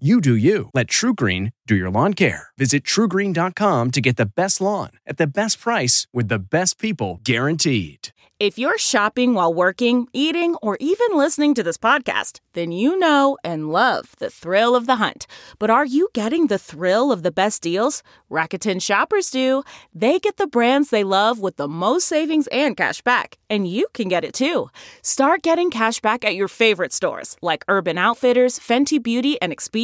You do you. Let TruGreen do your lawn care. Visit trugreen.com to get the best lawn at the best price with the best people guaranteed. If you're shopping while working, eating, or even listening to this podcast, then you know and love the thrill of the hunt. But are you getting the thrill of the best deals? Rakuten shoppers do. They get the brands they love with the most savings and cash back. And you can get it too. Start getting cash back at your favorite stores like Urban Outfitters, Fenty Beauty, and Expedia,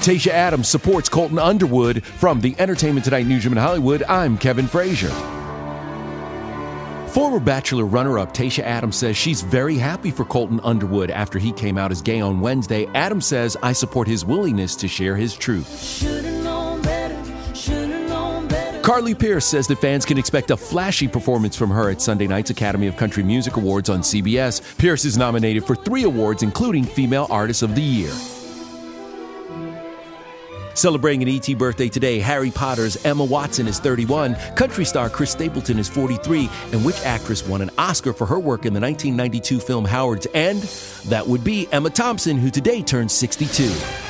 Tayshia Adams supports Colton Underwood. From the Entertainment Tonight newsroom in Hollywood, I'm Kevin Frazier. Former Bachelor runner up Tayshia Adams says she's very happy for Colton Underwood after he came out as gay on Wednesday. Adams says, I support his willingness to share his truth. Carly Pearce says that fans can expect a flashy performance from her at Sunday night's Academy of Country Music Awards on CBS. Pearce is nominated for three awards, including Female Artist of the Year. Celebrating an ET birthday today, Harry Potter's Emma Watson is 31, country star Chris Stapleton is 43, and which actress won an Oscar for her work in the 1992 film Howard's End? That would be Emma Thompson, who today turns 62.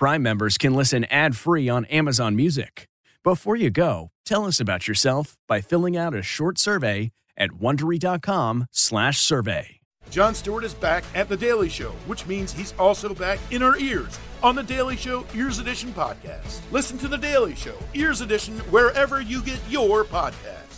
Prime members can listen ad-free on Amazon Music. Before you go, tell us about yourself by filling out a short survey at wondery.com/survey. Jon Stewart is back at The Daily Show, which means he's also back in our ears on The Daily Show Ears Edition podcast. Listen to The Daily Show Ears Edition wherever you get your podcast.